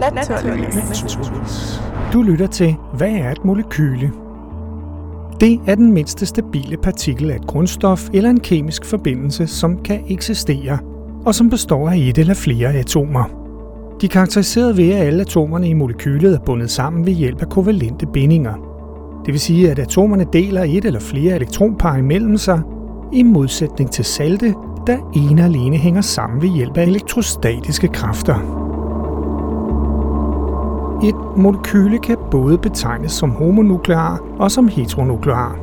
Naturligvis. Du lytter til, hvad er et molekyle? Det er den mindste stabile partikel af et grundstof eller en kemisk forbindelse, som kan eksistere, og som består af et eller flere atomer. De er karakteriseret ved, at alle atomerne i molekylet er bundet sammen ved hjælp af kovalente bindinger. Det vil sige, at atomerne deler et eller flere elektronpar imellem sig, i modsætning til salte, der ene alene hænger sammen ved hjælp af elektrostatiske kræfter. Et molekyle kan både betegnes som homonuklear og som heteronuklear.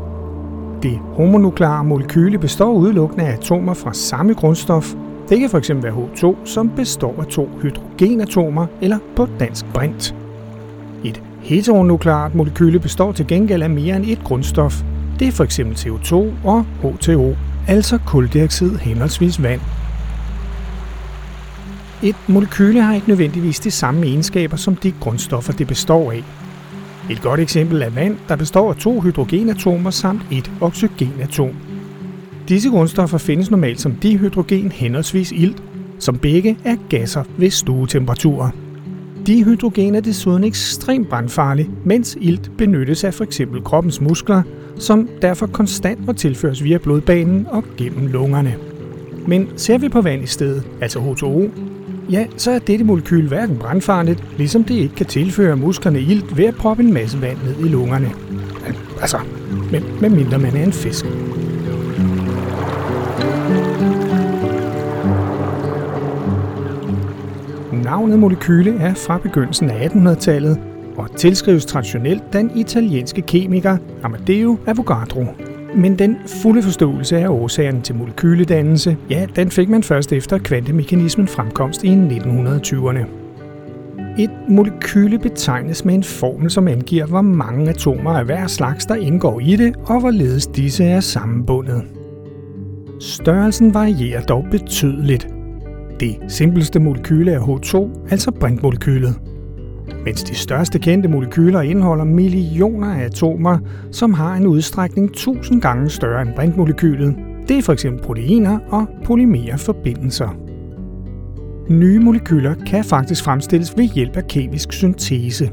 Det homonukleare molekyle består udelukkende af atomer fra samme grundstof. Det kan fx være H2, som består af to hydrogenatomer eller på dansk brint. Et heteronukleart molekyle består til gengæld af mere end et grundstof. Det er fx CO2 og H2O, altså kuldioxid henholdsvis vand et molekyle har ikke nødvendigvis de samme egenskaber som de grundstoffer, det består af. Et godt eksempel er vand, der består af to hydrogenatomer samt et oxygenatom. Disse grundstoffer findes normalt som dihydrogen henholdsvis ilt, som begge er gasser ved stuetemperatur. Dihydrogen er desuden ekstremt brandfarlig, mens ilt benyttes af f.eks. kroppens muskler, som derfor konstant må tilføres via blodbanen og gennem lungerne. Men ser vi på vand i stedet, altså H2O, ja, så er dette molekyl hverken brandfarligt, ligesom det ikke kan tilføre musklerne ilt ved at proppe en masse vand ned i lungerne. Altså, men med mindre man er en fisk. Navnet molekyle er fra begyndelsen af 1800-tallet og tilskrives traditionelt den italienske kemiker Amadeo Avogadro. Men den fulde forståelse af årsagen til molekyledannelse, ja, den fik man først efter kvantemekanismen fremkomst i 1920'erne. Et molekyle betegnes med en formel, som angiver, hvor mange atomer af hver slags, der indgår i det, og hvorledes disse er sammenbundet. Størrelsen varierer dog betydeligt. Det simpelste molekyle er H2, altså brintmolekylet mens de største kendte molekyler indeholder millioner af atomer, som har en udstrækning 1000 gange større end brintmolekylet. Det er f.eks. proteiner og polymerforbindelser. Nye molekyler kan faktisk fremstilles ved hjælp af kemisk syntese.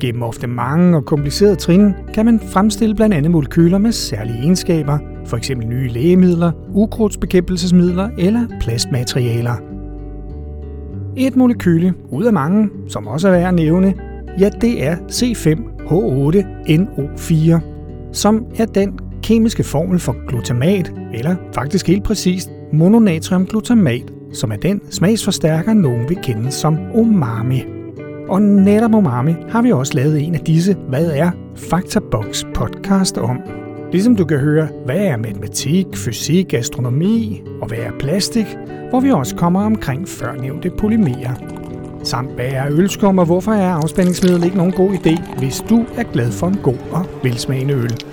Gennem ofte mange og komplicerede trin kan man fremstille blandt andet molekyler med særlige egenskaber, f.eks. nye lægemidler, ukrudtsbekæmpelsesmidler eller plastmaterialer – et molekyle ud af mange, som også er værd at nævne, ja, det er C5H8NO4, som er den kemiske formel for glutamat, eller faktisk helt præcist mononatriumglutamat, som er den smagsforstærker, nogen vil kende som umami. Og netop umami har vi også lavet en af disse Hvad er Faktabox podcast om. Ligesom du kan høre, hvad er matematik, fysik, astronomi og hvad er plastik, hvor vi også kommer omkring førnævnte polymerer. Samt hvad er ølskum og hvorfor er afspændingsmiddel ikke nogen god idé, hvis du er glad for en god og velsmagende øl.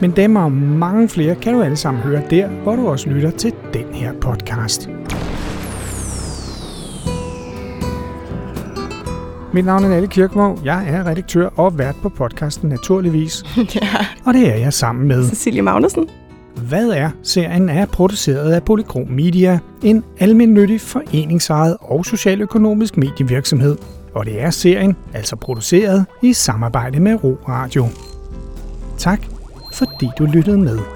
Men dem og mange flere kan du alle sammen høre der, hvor du også lytter til den her podcast. Mit navn er Nalle Kirkvog. Jeg er redaktør og vært på podcasten Naturligvis. ja. Og det er jeg sammen med Cecilie Magnussen. Hvad er serien er produceret af Polykrom Media, en almindelig foreningsejet og socialøkonomisk medievirksomhed. Og det er serien altså produceret i samarbejde med Ro Radio. Tak fordi du lyttede med.